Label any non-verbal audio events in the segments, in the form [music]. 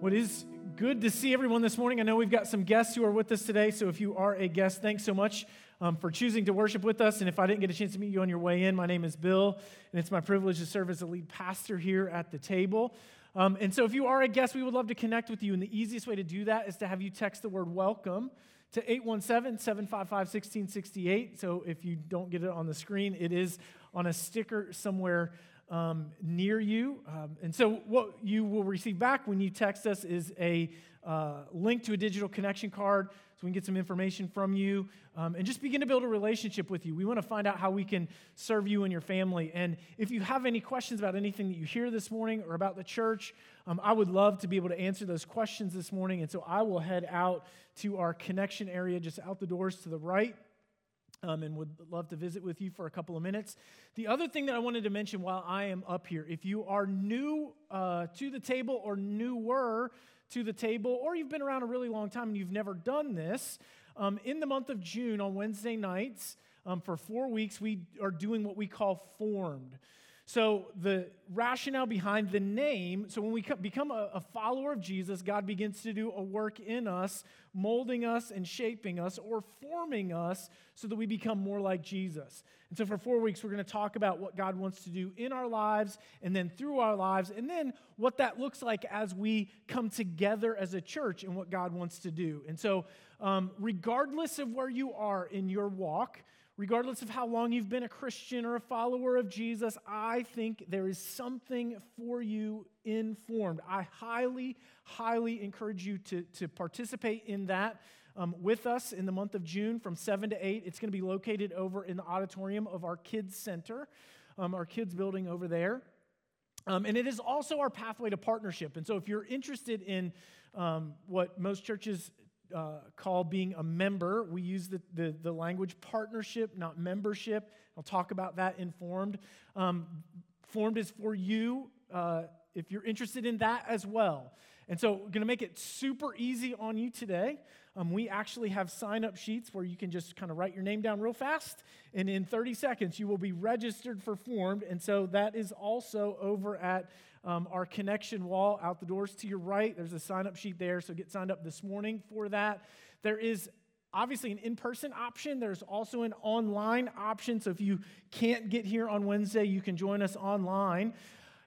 What is good to see everyone this morning. I know we've got some guests who are with us today, so if you are a guest, thanks so much um, for choosing to worship with us. And if I didn't get a chance to meet you on your way in, my name is Bill, and it's my privilege to serve as the lead pastor here at the table. Um, and so if you are a guest, we would love to connect with you. And the easiest way to do that is to have you text the word welcome to 817 755 1668. So if you don't get it on the screen, it is on a sticker somewhere um, near you. Um, and so, what you will receive back when you text us is a uh, link to a digital connection card so we can get some information from you um, and just begin to build a relationship with you. We want to find out how we can serve you and your family. And if you have any questions about anything that you hear this morning or about the church, um, I would love to be able to answer those questions this morning. And so, I will head out to our connection area just out the doors to the right um, and would love to visit with you for a couple of minutes. The other thing that I wanted to mention while I am up here if you are new uh, to the table or newer to the table, or you've been around a really long time and you've never done this, um, in the month of June on Wednesday nights, um, for four weeks, we are doing what we call formed. So, the rationale behind the name so, when we become a, follower of Jesus, God begins to do a work in us, molding us and shaping us or forming us so that we become more like Jesus. And so, for four weeks, we're going to talk about what God wants to do in our lives and then through our lives, and then what that looks like as we come together as a church and what God wants to do. And so, um, regardless of where you are in your walk, regardless of how long you've been a Christian or a follower of Jesus, I think there is something for you in Formed. I highly, highly encourage you to, to participate in that. Um, with us in the month of June from 7 to 8. It's going to be located over in the auditorium of our kids' center, um, our kids' building over there. Um, and it is also our pathway to partnership. And so, if you're interested in um, what most churches uh, call being a member. We use the, the, the, language partnership, not membership. I'll talk about that in Formed. Um, formed is for you uh, if you're interested in that as well. And so, we're going to make it super easy on you today. Um, we actually have sign up sheets where you can just kind of write your name down real fast, and in 30 seconds, you will be registered for Formed. And so, that is also over at um, our connection wall out the doors to your right. There's a sign up sheet there, so get signed up this morning for that. There is obviously an in person option, there's also an online option. So if you can't get here on Wednesday, you can join us online.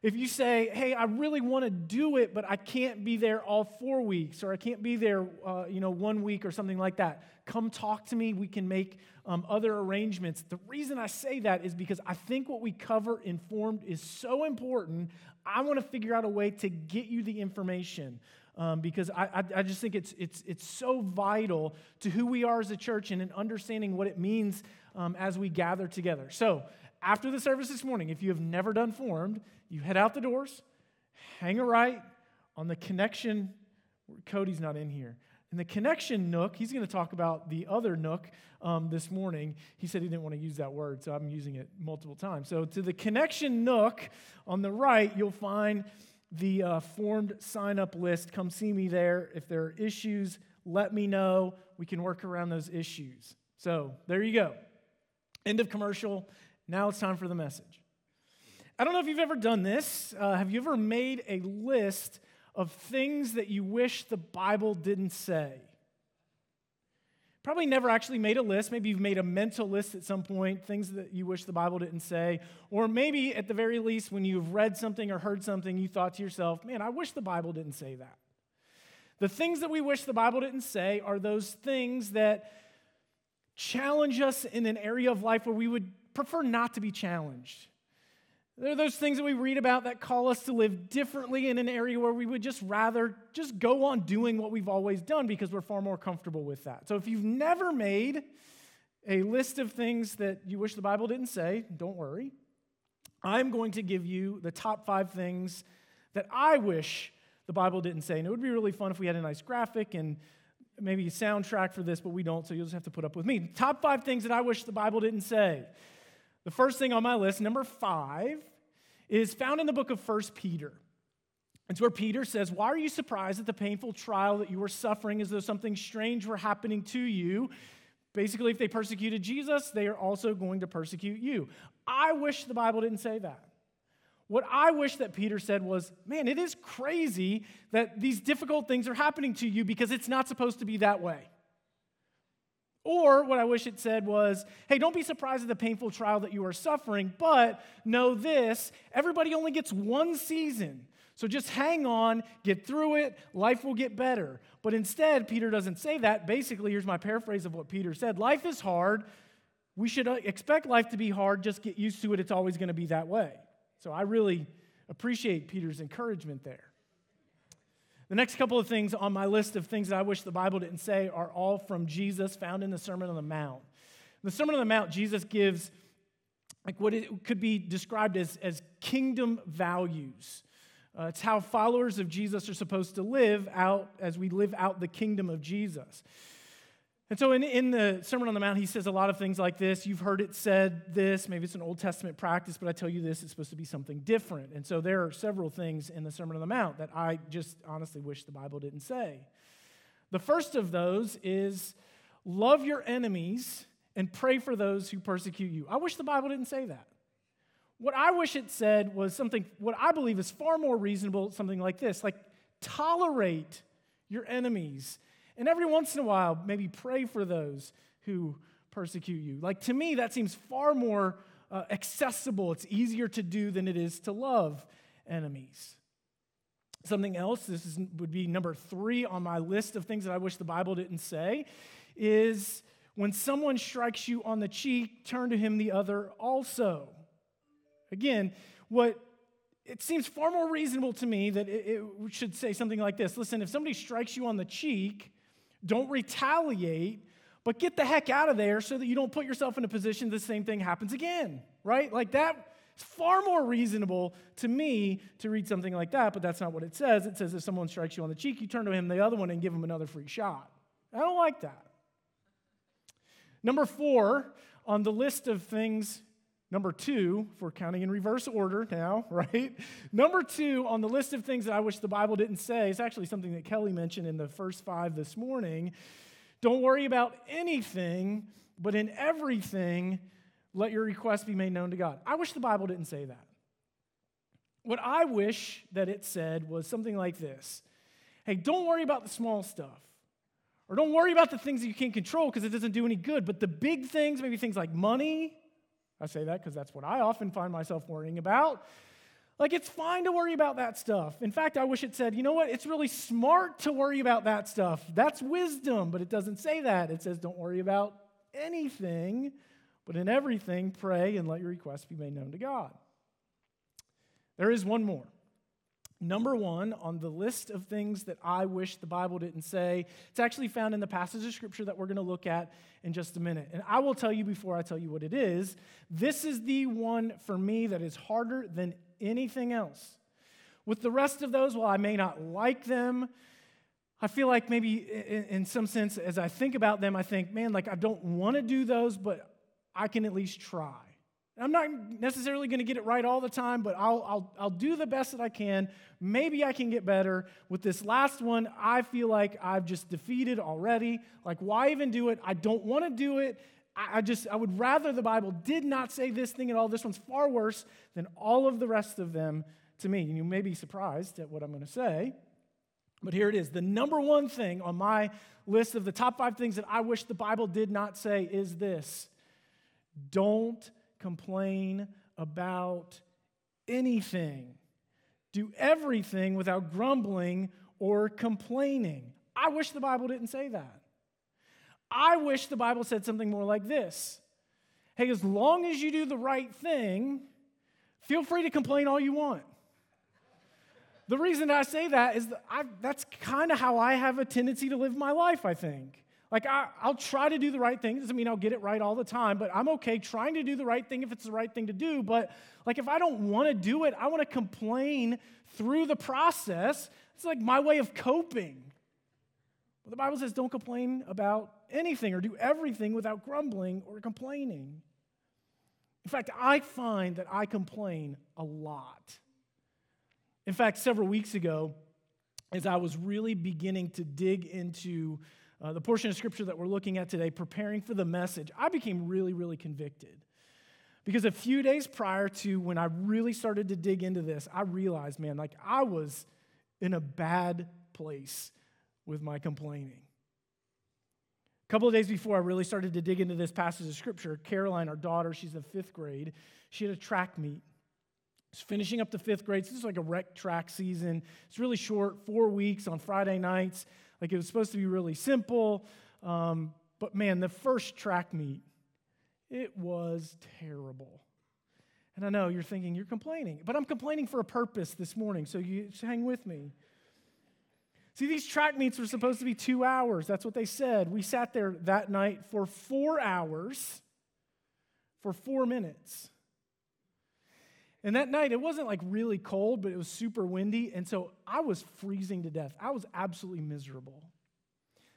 If you say, hey, I really want to do it, but I can't be there all four weeks, or I can't be there, uh, you know, one week or something like that, come talk to me. We can make um, other arrangements. The reason I say that is because I think what we cover in Formed is so important. I want to figure out a way to get you the information. Um, because I, I, I, just think it's, it's, it's so vital to who we are as a church and in understanding what it means um, as we gather together. So, after the service this morning, if you have never done formed, you head out the doors, hang a right on the connection. Cody's not in here. In the connection nook, he's going to talk about the other nook um, this morning. He said he didn't want to use that word, so I'm using it multiple times. So, to the connection nook on the right, you'll find the uh, formed sign up list. Come see me there. If there are issues, let me know. We can work around those issues. So, there you go. End of commercial. Now it's time for the message. I don't know if you've ever done this. Uh, have you ever made a list of things that you wish the Bible didn't say? Probably never actually made a list. Maybe you've made a mental list at some point, things that you wish the Bible didn't say. Or maybe at the very least, when you've read something or heard something, you thought to yourself, man, I wish the Bible didn't say that. The things that we wish the Bible didn't say are those things that challenge us in an area of life where we would prefer not to be challenged. There are those things that we read about that call us to live differently in an area where we would just rather just go on doing what we've always done because we're far more comfortable with that. So if you've never made a list of things that you wish the Bible didn't say, don't worry. I'm going to give you the top five things that I wish the Bible didn't say. And it would be really fun if we had a nice graphic and maybe a soundtrack for this, but we don't, so you'll just have to put up with me. Top five things that I wish the Bible didn't say. The first thing on my list, number five, is found in the book of First Peter. It's where Peter says, Why are you surprised at the painful trial that you are suffering as though something strange were happening to you? Basically, if they persecuted Jesus, they are also going to persecute you. I wish the Bible didn't say that. What I wish that Peter said was, man, it is crazy that these difficult things are happening to you because it's not supposed to be that way. Or what I wish it said was, hey, don't be surprised at the painful trial that you are suffering, but know this everybody only gets one season. So just hang on, get through it, life will get better. But instead, Peter doesn't say that. Basically, here's my paraphrase of what Peter said Life is hard. We should uh, expect life to be hard, just get used to it. It's always going to be that way. So I really appreciate Peter's encouragement there. The next couple of things on my list of things that I wish the Bible didn't say are all from Jesus found in the Sermon on the Mount. In the Sermon on the Mount, Jesus gives like what it could be described as, as kingdom values. Uh, it's how followers of Jesus are supposed to live out as we live out the kingdom of Jesus. And so in, in the Sermon on the Mount, he says a lot of things like this. You've heard it said this. Maybe it's an Old Testament practice, but I tell you this, it's supposed to be something different. And so there are several things in the Sermon on the Mount that I just honestly wish the Bible didn't say. The first of those is love your enemies and pray for those who persecute you. I wish the Bible didn't say that. What I wish it said was something, what I believe is far more reasonable, something like this like tolerate your enemies and every once in a while, maybe pray for those who persecute you. Like to me, that seems far more uh, accessible. It's easier to do than it is to love enemies. Something else, this is, would be number three on my list of things that I wish the Bible didn't say, is when someone strikes you on the cheek, turn to him the other also. Again, what it seems far more reasonable to me that it, it should say something like this Listen, if somebody strikes you on the cheek, don't retaliate, but get the heck out of there so that you don't put yourself in a position the same thing happens again, right? Like that it's far more reasonable to me to read something like that, but that's not what it says. It says if someone strikes you on the cheek, you turn to him the other one and give him another free shot. I don't like that. Number four on the list of things, number two, if we're counting in reverse order now, [laughs] right? Number two on the list of things that I wish the Bible didn't say is actually something that Kelly mentioned in the first five this morning. Don't worry about anything, but in everything, let your request be made known to God. I wish the Bible didn't say that. What I wish that it said was something like this Hey, don't worry about the small stuff. Or don't worry about the things that you can't control because it doesn't do any good. But the big things, maybe things like money, I say that because that's what I often find myself worrying about. Like, it's fine to worry about that stuff. In fact, I wish it said, you know what? It's really smart to worry about that stuff. That's wisdom, but it doesn't say that. It says, don't worry about anything, but in everything, pray and let your requests be made known to God. There is one more. Number one on the list of things that I wish the Bible didn't say, it's actually found in the passage of Scripture that we're going to look at in just a minute. And I will tell you before I tell you what it is. This is the one for me that is harder than anything else. With the rest of those, while I may not like them, I feel like maybe in, some sense, as I think about them, I think, man, like I don't want to do those, but I can at least try. I'm not necessarily going to get it right all the time, but I'll, I'll, I'll do the best that I can. Maybe I can get better. With this last one, I feel like I've just defeated already. Like, why even do it? I don't want to do it. I just, I would rather the Bible did not say this thing at all. This one's far worse than all of the rest of them to me. And you may be surprised at what I'm going to say. But here it is. The number one thing on my list of the top five things that I wish the Bible did not say is this don't complain about anything. Do everything without grumbling or complaining. I wish the Bible didn't say that. I wish the Bible said something more like this Hey, as long as you do the right thing, feel free to complain all you want. The reason I say that is that I, that's kind of how I have a tendency to live my life, I think. Like, I, will try to do the right thing. Doesn't mean I'll get it right all the time, but I'm okay trying to do the right thing if it's the right thing to do. But, like, if I don't want to do it, I want to complain through the process. It's like my way of coping. But the Bible says don't complain about anything or do everything without grumbling or complaining. In fact, I find that I complain a lot. In fact, several weeks ago, as I was really beginning to dig into uh, the portion of scripture that we're looking at today, preparing for the message, I became really, really convicted. Because a few days prior to when I really started to dig into this, I realized, man, like I was in a bad place with my complaining. A couple of days before I really started to dig into this passage of scripture, Caroline, our daughter, she's in fifth grade, she had a track meet. She's finishing up the fifth grade. So this is like a rec track season. It's really short, four weeks on Friday nights. Like it was supposed to be really simple. Um, but man, the first track meet, it was terrible. And I know you're thinking you're complaining, but I'm complaining for a purpose this morning, so you hang with me. See, these track meets were supposed to be two hours. That's what they said. We sat there that night for four hours for four minutes. And that night, it wasn't like really cold, but it was super windy. And so I was freezing to death. I was absolutely miserable.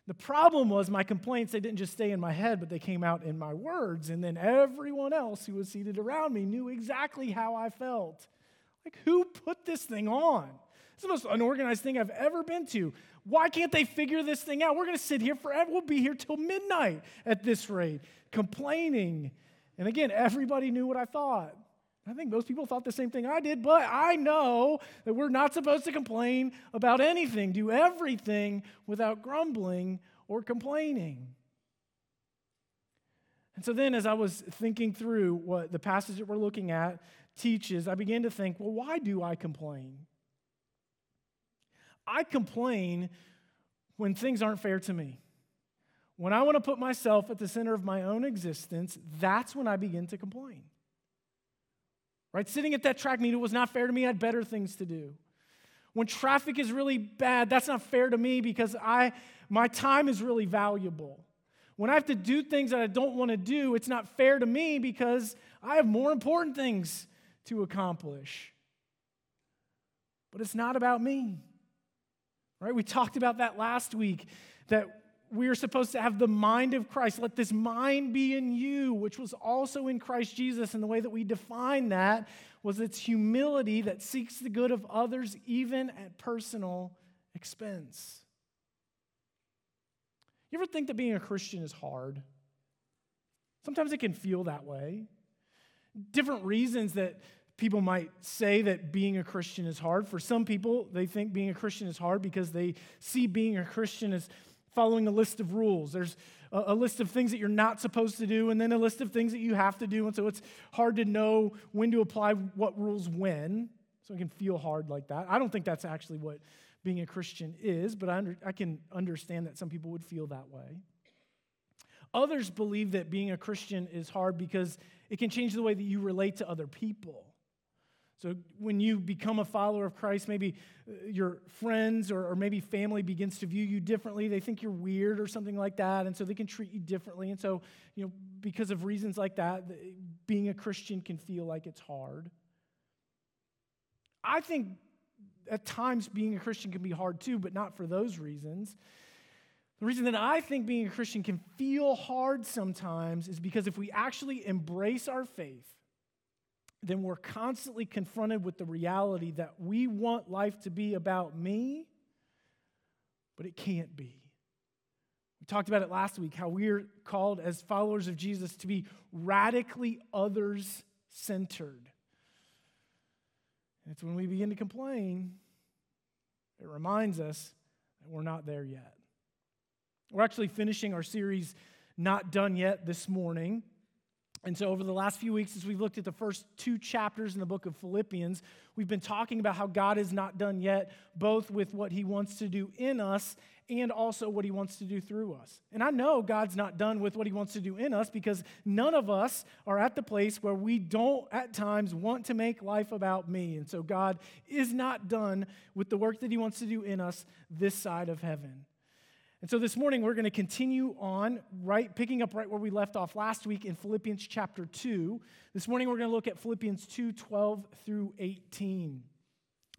The problem was my complaints, they didn't just stay in my head, but they came out in my words. And then everyone else who was seated around me knew exactly how I felt. Like, who put this thing on? It's the most unorganized thing I've ever been to. Why can't they figure this thing out? We're going to sit here forever. We'll be here till midnight at this rate, complaining. And again, everybody knew what I thought. I think most people thought the same thing I did, but I know that we're not supposed to complain about anything, do everything without grumbling or complaining. And so then, as I was thinking through what the passage that we're looking at teaches, I began to think, well, why do I complain? I complain when things aren't fair to me. When I want to put myself at the center of my own existence, that's when I begin to complain. Right? Sitting at that track meet, it was not fair to me. I had better things to do. When traffic is really bad, that's not fair to me because I, my time is really valuable. When I have to do things that I don't want to do, it's not fair to me because I have more important things to accomplish. But it's not about me. Right? We talked about that last week that we are supposed to have the mind of Christ. Let this mind be in you, which was also in Christ Jesus. And the way that we define that was its humility that seeks the good of others, even at personal expense. You ever think that being a Christian is hard? Sometimes it can feel that way. Different reasons that people might say that being a Christian is hard. For some people, they think being a Christian is hard because they see being a Christian as following a list of rules. There's a, a, list of things that you're not supposed to do, and then a list of things that you have to do. And so it's hard to know when to apply what rules when. So it can feel hard like that. I don't think that's actually what being a Christian is, but I, under, I can understand that some people would feel that way. Others believe that being a Christian is hard because it can change the way that you relate to other people. So, when you become a follower of Christ, maybe uh, your friends or, or, maybe family begins to view you differently. They think you're weird or something like that, and so they can treat you differently. And so, you know, because of reasons like that, being a Christian can feel like it's hard. I think at times being a Christian can be hard too, but not for those reasons. The reason that I think being a Christian can feel hard sometimes is because if we actually embrace our faith, then we're constantly confronted with the reality that we want life to be about me, but it can't be. We talked about it last week how we're called as followers of Jesus to be radically others centered. And it's when we begin to complain, it reminds us that we're not there yet. We're actually finishing our series, Not Done Yet, this morning. And so, over the last few weeks, as we've looked at the first two chapters in the book of Philippians, we've been talking about how God is not done yet, both with what he wants to do in us and also what he wants to do through us. And I know God's not done with what he wants to do in us because none of us are at the place where we don't at times want to make life about me. And so, God is not done with the work that he wants to do in us this side of heaven. And so this morning we're going to continue on right picking up right where we left off last week in Philippians chapter 2. This morning we're going to look at Philippians 2 12 through 18.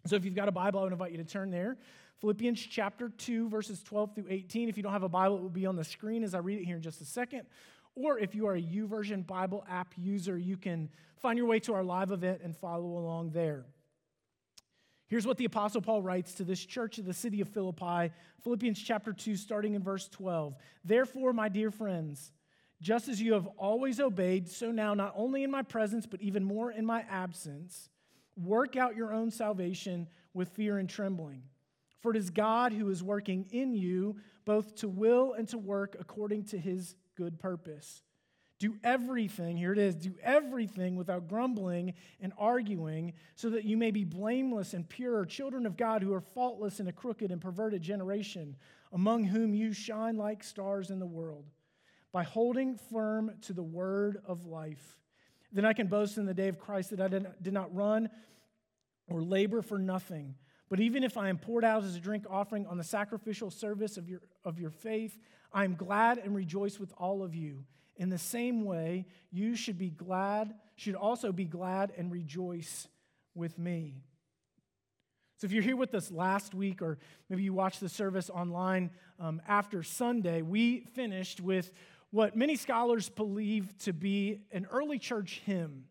So if you've got a Bible, I would invite you to turn there. Philippians chapter 2 verses 12 through 18. If you don't have a Bible, it will be on the screen as I read it here in just a second. Or if you are a YouVersion Bible app user, you can find your way to our live event and follow along there. Here's what the Apostle Paul writes to this church of the city of Philippi, Philippians chapter 2, starting in verse 12. Therefore, my dear friends, Just as you have always obeyed, so now, not only in my presence, but even more in my absence, work out your own salvation with fear and trembling. For it is God who is working in you, both to will and to work according to his good purpose. Do everything, here it is, do everything without grumbling and arguing, so that you may be blameless and pure, children of God who are faultless in a crooked and perverted generation, among whom you shine like stars in the world by holding firm to the word of life. Then I can boast in the day of Christ that I did not run or labor for nothing. But even if I am poured out as a drink offering on the sacrificial service of your, of your faith, I am glad and rejoice with all of you. In the same way, you should be glad, should also be glad and rejoice with me. So, if you're here with us last week, or maybe you watched the service online um, after Sunday, we finished with what many scholars believe to be an early church hymn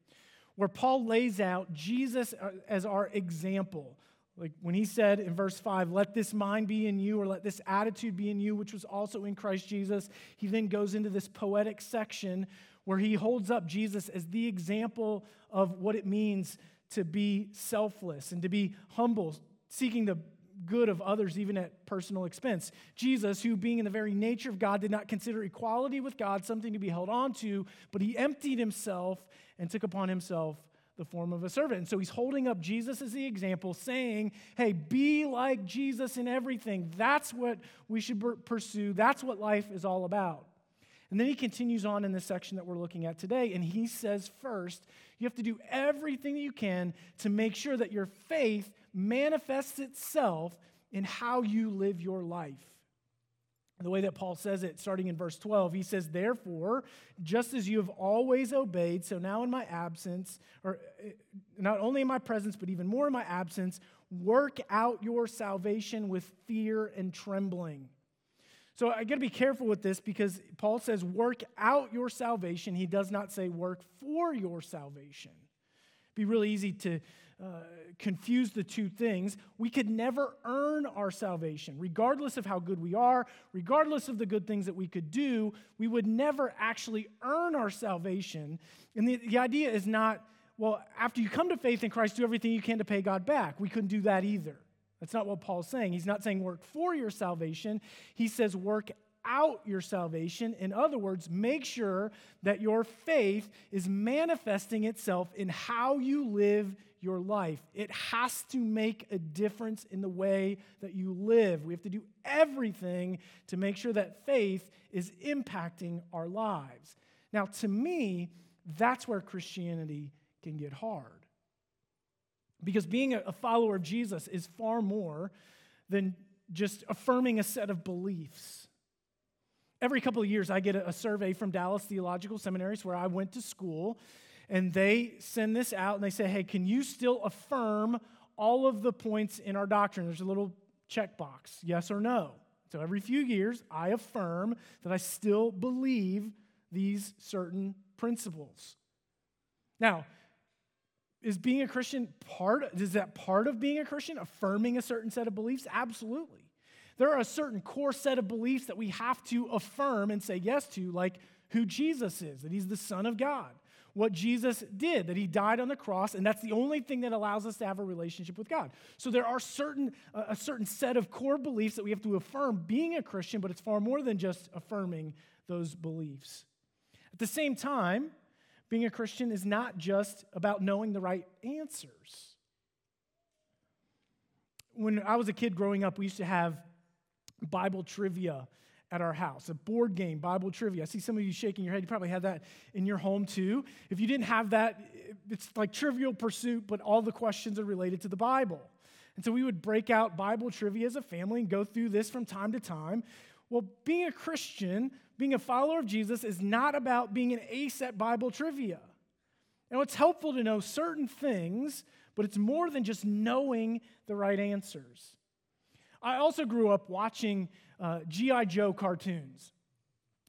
where Paul lays out Jesus uh, as our example. Like when he said in verse 5, let this mind be in you, or let this attitude be in you, which was also in Christ Jesus, he then goes into this poetic section where he holds up Jesus as the example of what it means to be selfless and to be humble, seeking the good of others, even at personal expense. Jesus, who being in the very nature of God, did not consider equality with God something to be held on to, but he emptied himself and took upon himself the form of a servant. And so he's holding up Jesus as the example, saying, hey, be like Jesus in everything. That's what we should pursue. That's what life is all about. And then he continues on in the section that we're looking at today, and he says, first, you have to do everything that you can to make sure that your faith manifests itself in how you live your life. The way that Paul says it, starting in verse 12, he says, Therefore, just as you have always obeyed, so now in my absence, or eh, not only in my presence, but even more in my absence, work out your salvation with fear and trembling. So I got to be careful with this because Paul says, work out your salvation. He does not say work for your salvation. It'd be really easy to uh, confuse the two things. We could never earn our salvation, regardless of how good we are, regardless of the good things that we could do. We would never actually earn our salvation. And the, the idea is not, well, after you come to faith in Christ, do everything you can to pay God back. We couldn't do that either. That's not what Paul's saying. He's not saying work for your salvation. He says work out your salvation. In other words, make sure that your faith is manifesting itself in how you live your life. It has to make a difference in the way that you live. We have to do everything to make sure that faith is impacting our lives. Now, to me, that's where Christianity can get hard. Because being a follower of Jesus is far more than just affirming a set of beliefs. Every couple of years, I get a survey from Dallas Theological Seminaries where I went to school, and they send this out and they say, Hey, can you still affirm all of the points in our doctrine? There's a little checkbox, yes or no. So every few years, I affirm that I still believe these certain principles. Now, is being a Christian part, is that part of being a Christian, affirming a certain set of beliefs? Absolutely. There are a certain core set of beliefs that we have to affirm and say yes to, like who Jesus is, that he's the Son of God, what Jesus did, that he died on the cross, and that's the only thing that allows us to have a relationship with God. So there are certain, a certain set of core beliefs that we have to affirm being a Christian, but it's far more than just affirming those beliefs. At the same time, being a Christian is not just about knowing the right answers. When I was a kid growing up, we used to have Bible trivia at our house, a board game, Bible trivia. I see some of you shaking your head. You probably had that in your home too. If you didn't have that, it's like trivial pursuit, but all the questions are related to the Bible. And so we would break out Bible trivia as a family and go through this from time to time. Well, being a Christian, being a follower of Jesus, is not about being an ace at Bible trivia. Now, it's helpful to know certain things, but it's more than just knowing the right answers. I also grew up watching uh, G.I. Joe cartoons.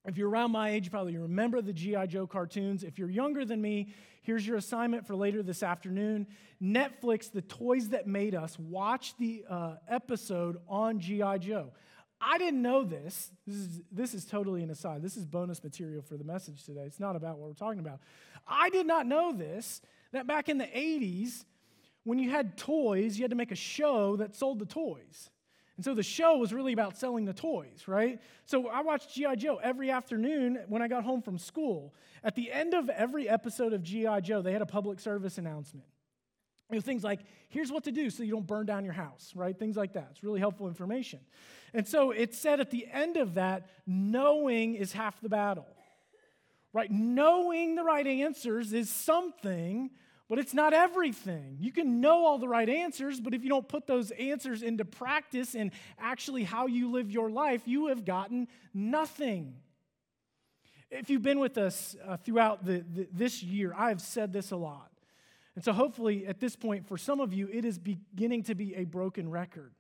If you're around my age, probably you remember the G.I. Joe cartoons. If you're younger than me, here's your assignment for later this afternoon. Netflix, The Toys That Made Us, watch the uh, episode on G.I. Joe. I didn't know this. This is, this is totally an aside. This is bonus material for the message today. It's not about what we're talking about. I did not know this, that back in the 80s, when you had toys, you had to make a show that sold the toys. And so the show was really about selling the toys, right? So I watched G.I. Joe every afternoon when I got home from school. At the end of every episode of G.I. Joe, they had a public service announcement. Things like, here's what to do so you don't burn down your house, right? Things like that. It's really helpful information. And so it said at the end of that, knowing is half the battle, right? Knowing the right answers is something, but it's not everything. You can know all the right answers, but if you don't put those answers into practice and actually how you live your life, you have gotten nothing. If you've been with us uh, throughout the, the, this year, I have said this a lot. And so, hopefully, at this point, for some of you, it is beginning to be a broken record.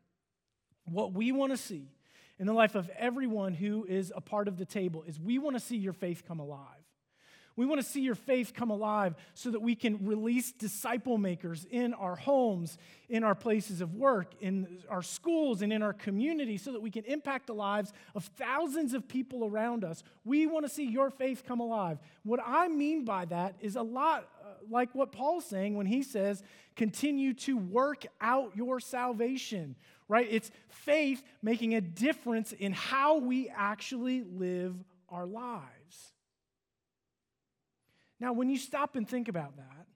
What we want to see in the life of everyone who is a part of the table is we want to see your faith come alive. We want to see your faith come alive so that we can release disciple makers in our homes, in our places of work, in our schools, and in our community so that we can impact the lives of thousands of people around us. We want to see your faith come alive. What I mean by that is a lot uh, like what Paul's saying when he says, continue to work out your salvation, right? It's faith making a difference in how we actually live our lives. Now, when you stop and think about that,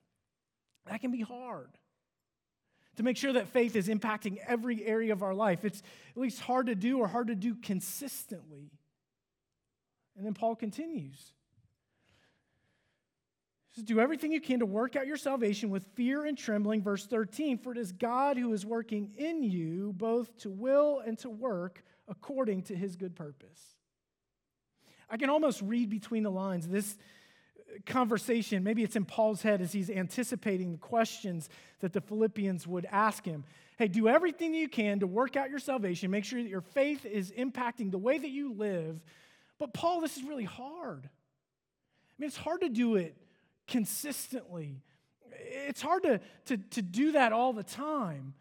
that can be hard. To make sure that faith is impacting every area of our life, it's at least hard to do or hard to do consistently. And then Paul continues. Says, Do everything you can to work out your salvation with fear and trembling. Verse 13 For it is God who is working in you both to will and to work according to his good purpose. I can almost read between the lines. This conversation, maybe it's in Paul's head as he's anticipating the questions that the Philippians would ask him. Hey, do everything you can to work out your salvation, make sure that your faith is impacting the way that you live. But, Paul, this is really hard. I mean, it's hard to do it consistently, it's hard to, to, to do that all the time.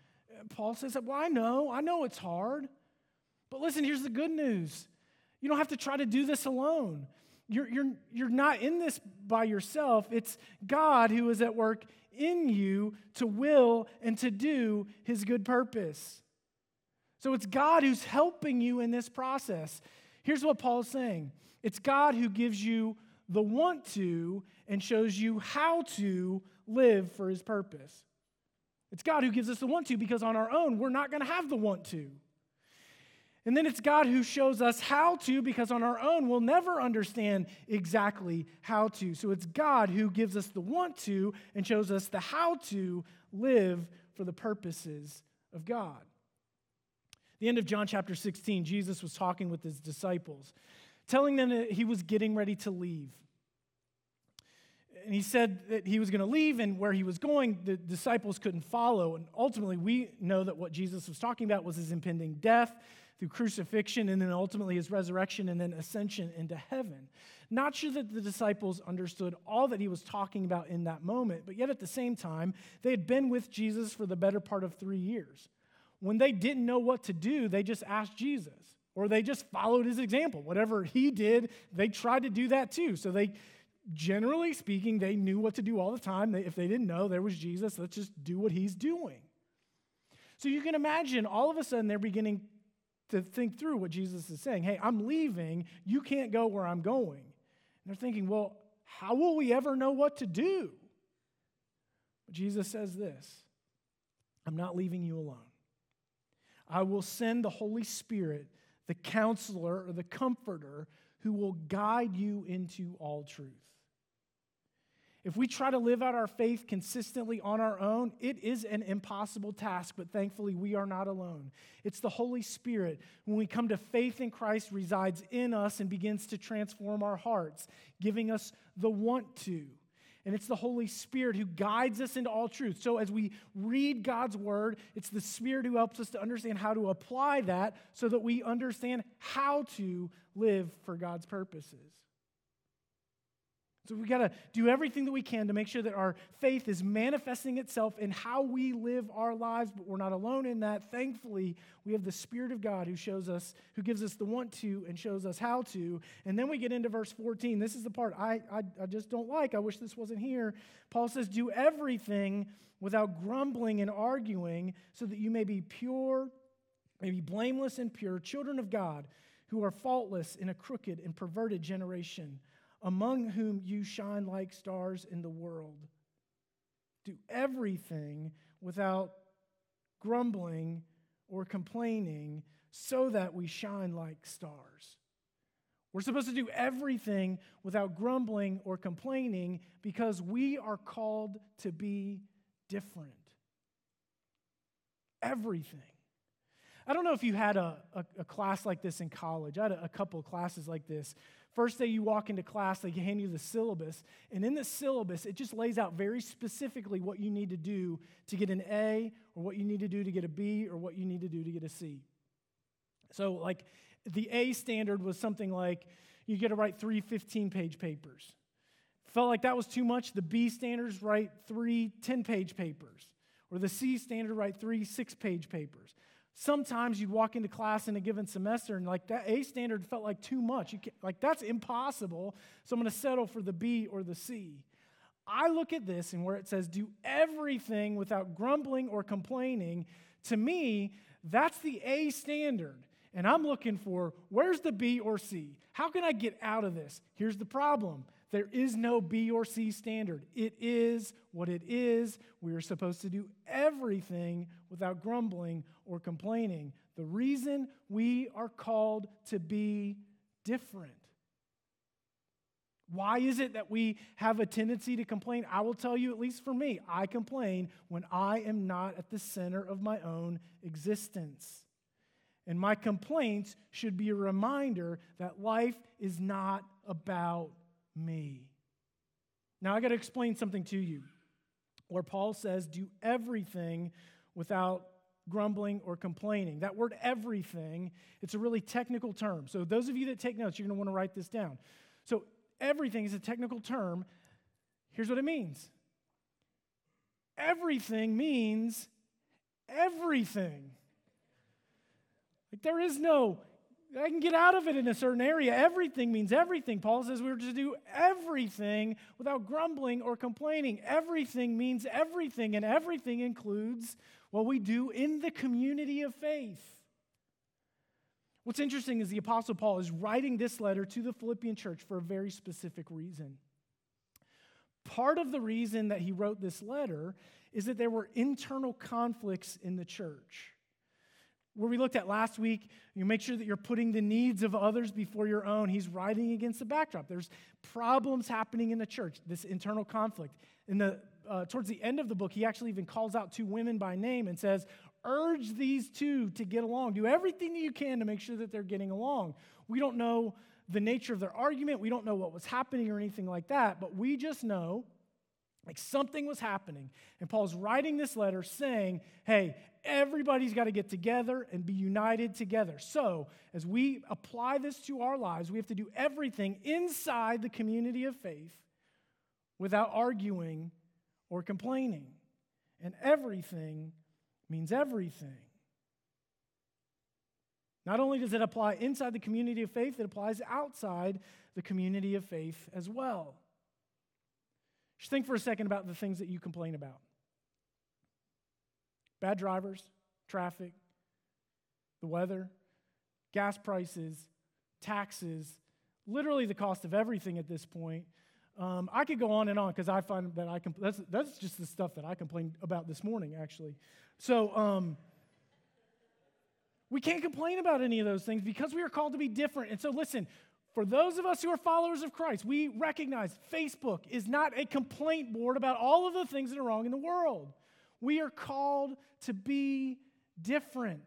Paul says, Well, I know, I know it's hard. But listen, here's the good news you don't have to try to do this alone. You're, you're, you're not in this by yourself. It's God who is at work in you to will and to do his good purpose. So it's God who's helping you in this process. Here's what Paul's saying it's God who gives you the want to and shows you how to live for his purpose. It's God who gives us the want to because on our own, we're not going to have the want to. And then it's God who shows us how to, because on our own, we'll never understand exactly how to. So it's God who gives us the want to and shows us the how to live for the purposes of God. the end of John chapter 16, Jesus was talking with his disciples, telling them that he was getting ready to leave. And he said that he was going to leave, and where he was going, the disciples couldn't follow. And ultimately, we know that what Jesus was talking about was his impending death through crucifixion and then ultimately his resurrection and then ascension into heaven. Not sure that the disciples understood all that he was talking about in that moment, but yet at the same time, they had been with Jesus for the better part of three years. When they didn't know what to do, they just asked Jesus or they just followed his example. Whatever he did, they tried to do that too. So they, generally speaking, they knew what to do all the time. if they didn't know there was Jesus, let's just do what he's doing. So you can imagine all of a sudden they're beginning to think through what Jesus is saying. Hey, I'm leaving. You can't go where I'm going. And they're thinking, well, how will we ever know what to do? But Jesus says this I'm not leaving you alone. I will send the Holy Spirit, the counselor or the comforter, who will guide you into all truth. If we try to live out our faith consistently on our own, it is an impossible task, but thankfully we are not alone. It's the Holy Spirit, when we come to faith in Christ, resides in us and begins to transform our hearts, giving us the want to. And it's the Holy Spirit who guides us into all truth. So as we read God's word, it's the Spirit who helps us to understand how to apply that so that we understand how to live for God's purposes. So we got to do everything that we can to make sure that our faith is manifesting itself in how we live our lives, but we're not alone in that. Thankfully, we have the Spirit of God who shows us, who gives us the want to and shows us how to. And then we get into verse 14. This is the part I, I, I just don't like. I wish this wasn't here. Paul says, Do everything without grumbling and arguing, so that you may be pure, may be blameless and pure, children of God, who are faultless in a crooked and perverted generation among whom you shine like stars in the world. Do everything without grumbling or complaining so that we shine like stars. We're supposed to do everything without grumbling or complaining because we are called to be different. Everything. I don't know if you had a, a, a class like this in college. I had a, a couple classes like this First day you walk into class, they hand you the syllabus. And in the syllabus, it just lays out very specifically what you need to do to get an A, or what you need to do to get a B, or what you need to do to get a C. So, like, the A standard was something like you get to write three 15 page papers. Felt like that was too much. The B standards write three 10 page papers, or the C standard write three six page papers. Sometimes you'd walk into class in a given semester and like that A standard felt like too much. You like that's impossible. So I'm going to settle for the B or the C. I look at this and where it says do everything without grumbling or complaining, to me, that's the A standard. And I'm looking for where's the B or C? How can I get out of this? Here's the problem there is no B or C standard. It is what it is. We are supposed to do everything without grumbling or complaining. The reason we are called to be different. Why is it that we have a tendency to complain? I will tell you, at least for me, I complain when I am not at the center of my own existence. And my complaints should be a reminder that life is not about me. Now, I got to explain something to you where Paul says, do everything without grumbling or complaining. That word everything, it's a really technical term. So, those of you that take notes, you're going to want to write this down. So, everything is a technical term. Here's what it means everything means everything. Like, there is no I can get out of it in a certain area. Everything means everything. Paul says we're to do everything without grumbling or complaining. Everything means everything, and everything includes what we do in the community of faith. What's interesting is the Apostle Paul is writing this letter to the Philippian church for a very specific reason. Part of the reason that he wrote this letter is that there were internal conflicts in the church where we looked at last week, you make sure that you're putting the needs of others before your own. He's writing against the backdrop. There's problems happening in the church, this internal conflict. In the, uh, towards the end of the book, he actually even calls out two women by name and says, Urge these two to get along. Do everything you can to make sure that they're getting along. We don't know the nature of their argument, we don't know what was happening or anything like that, but we just know like something was happening. And Paul's writing this letter saying, hey, everybody's got to get together and be united together. So, as we apply this to our lives, we have to do everything inside the community of faith without arguing or complaining. And everything means everything. Not only does it apply inside the community of faith, it applies outside the community of faith as well. Just think for a second about the things that you complain about bad drivers, traffic, the weather, gas prices, taxes, literally the cost of everything at this point. Um, I could go on and on because I find that I compl- that's, that's just the stuff that I complained about this morning, actually. So, um, we can't complain about any of those things because we are called to be different. And so, listen, for those of us who are followers of Christ, we recognize Facebook is not a complaint board about all of the things that are wrong in the world. We are called to be different.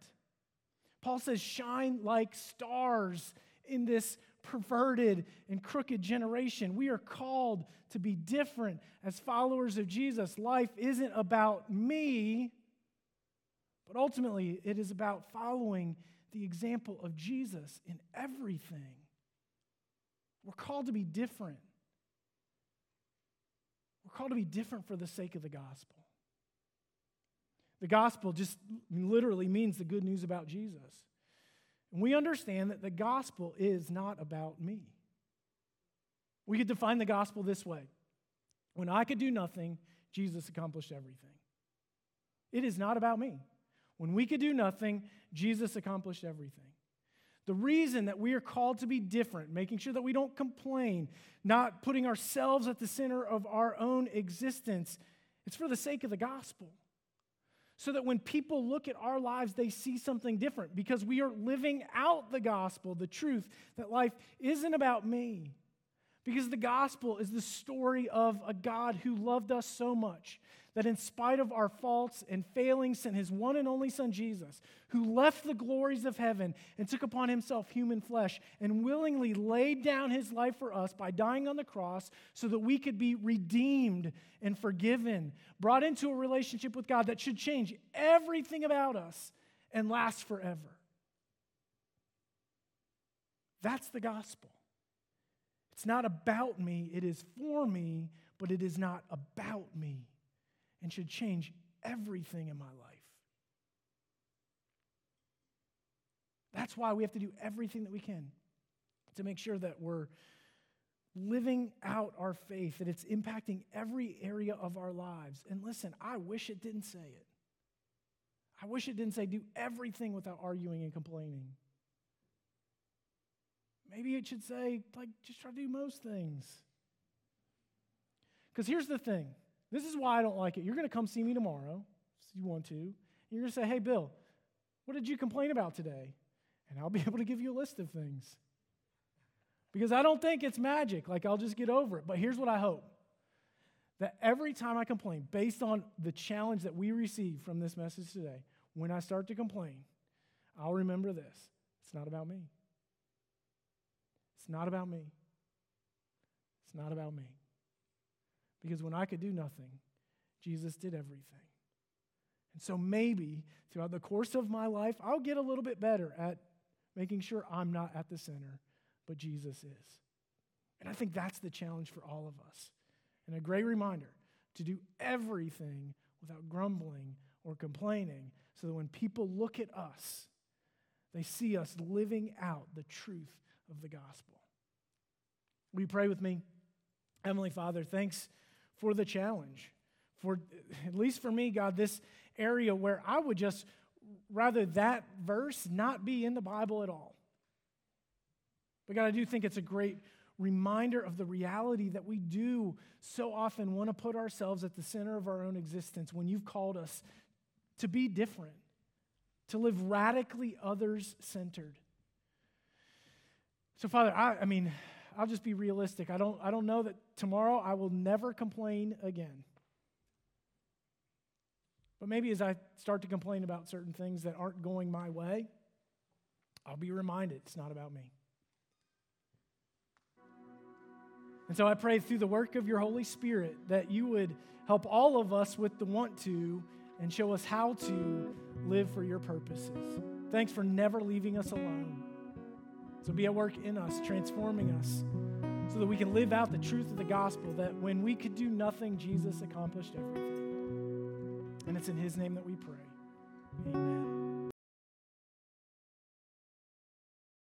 Paul says, shine like stars in this perverted and crooked generation. We are called to be different as followers of Jesus. Life isn't about me, but ultimately it is about following the example of Jesus in everything. We're called to be different. We're called to be different for the sake of the gospel. The gospel just literally means the good news about Jesus. And we understand that the gospel is not about me. We could define the gospel this way When I could do nothing, Jesus accomplished everything. It is not about me. When we could do nothing, Jesus accomplished everything. The reason that we are called to be different, making sure that we don't complain, not putting ourselves at the center of our own existence, it's for the sake of the gospel. So that when people look at our lives, they see something different because we are living out the gospel, the truth that life isn't about me. Because the gospel is the story of a God who loved us so much that in spite of our faults and failings, sent his one and only Son, Jesus, who left the glories of heaven and took upon himself human flesh and willingly laid down his life for us by dying on the cross so that we could be redeemed and forgiven, brought into a relationship with God that should change everything about us and last forever. That's the gospel. It's not about me, it is for me, but it is not about me and should change everything in my life. That's why we have to do everything that we can to make sure that we're living out our faith, that it's impacting every area of our lives. And listen, I wish it didn't say it. I wish it didn't say do everything without arguing and complaining. Maybe it should say, like, just try to do most things. Because here's the thing this is why I don't like it. You're going to come see me tomorrow, if you want to. and You're going to say, hey, Bill, what did you complain about today? And I'll be [laughs] able to give you a list of things. Because I don't think it's magic, like I'll just get over it. But here's what I hope that every time I complain, based on the challenge that we receive from this message today, when I start to complain, I'll remember this it's not about me. It's not about me. It's not about me. Because when I could do nothing, Jesus did everything. And so maybe throughout the course of my life, I'll get a little bit better at making sure I'm not at the center, but Jesus is. And I think that's the challenge for all of us. And a great reminder to do everything without grumbling or complaining so that when people look at us, they see us living out the truth of the gospel. Will you pray with me? Heavenly Father, thanks for the challenge. For at least for me, God, this area where I would just rather that verse not be in the Bible at all. But God, I do think it's a great reminder of the reality that we do so often want to put ourselves at the center of our own existence when you've called us to be different, to live radically others centered. So, Father, I, I mean, I'll just be realistic. I don't, I don't know that tomorrow I will never complain again. But maybe as I start to complain about certain things that aren't going my way, I'll be reminded it's not about me. And so I pray through the work of your Holy Spirit that you would help all of us with the want to and show us how to live for your purposes. Thanks for never leaving us alone. So be at work in us, transforming us, so that we can live out the truth of the gospel that when we could do nothing, Jesus accomplished everything. And it's in his name that we pray. Amen.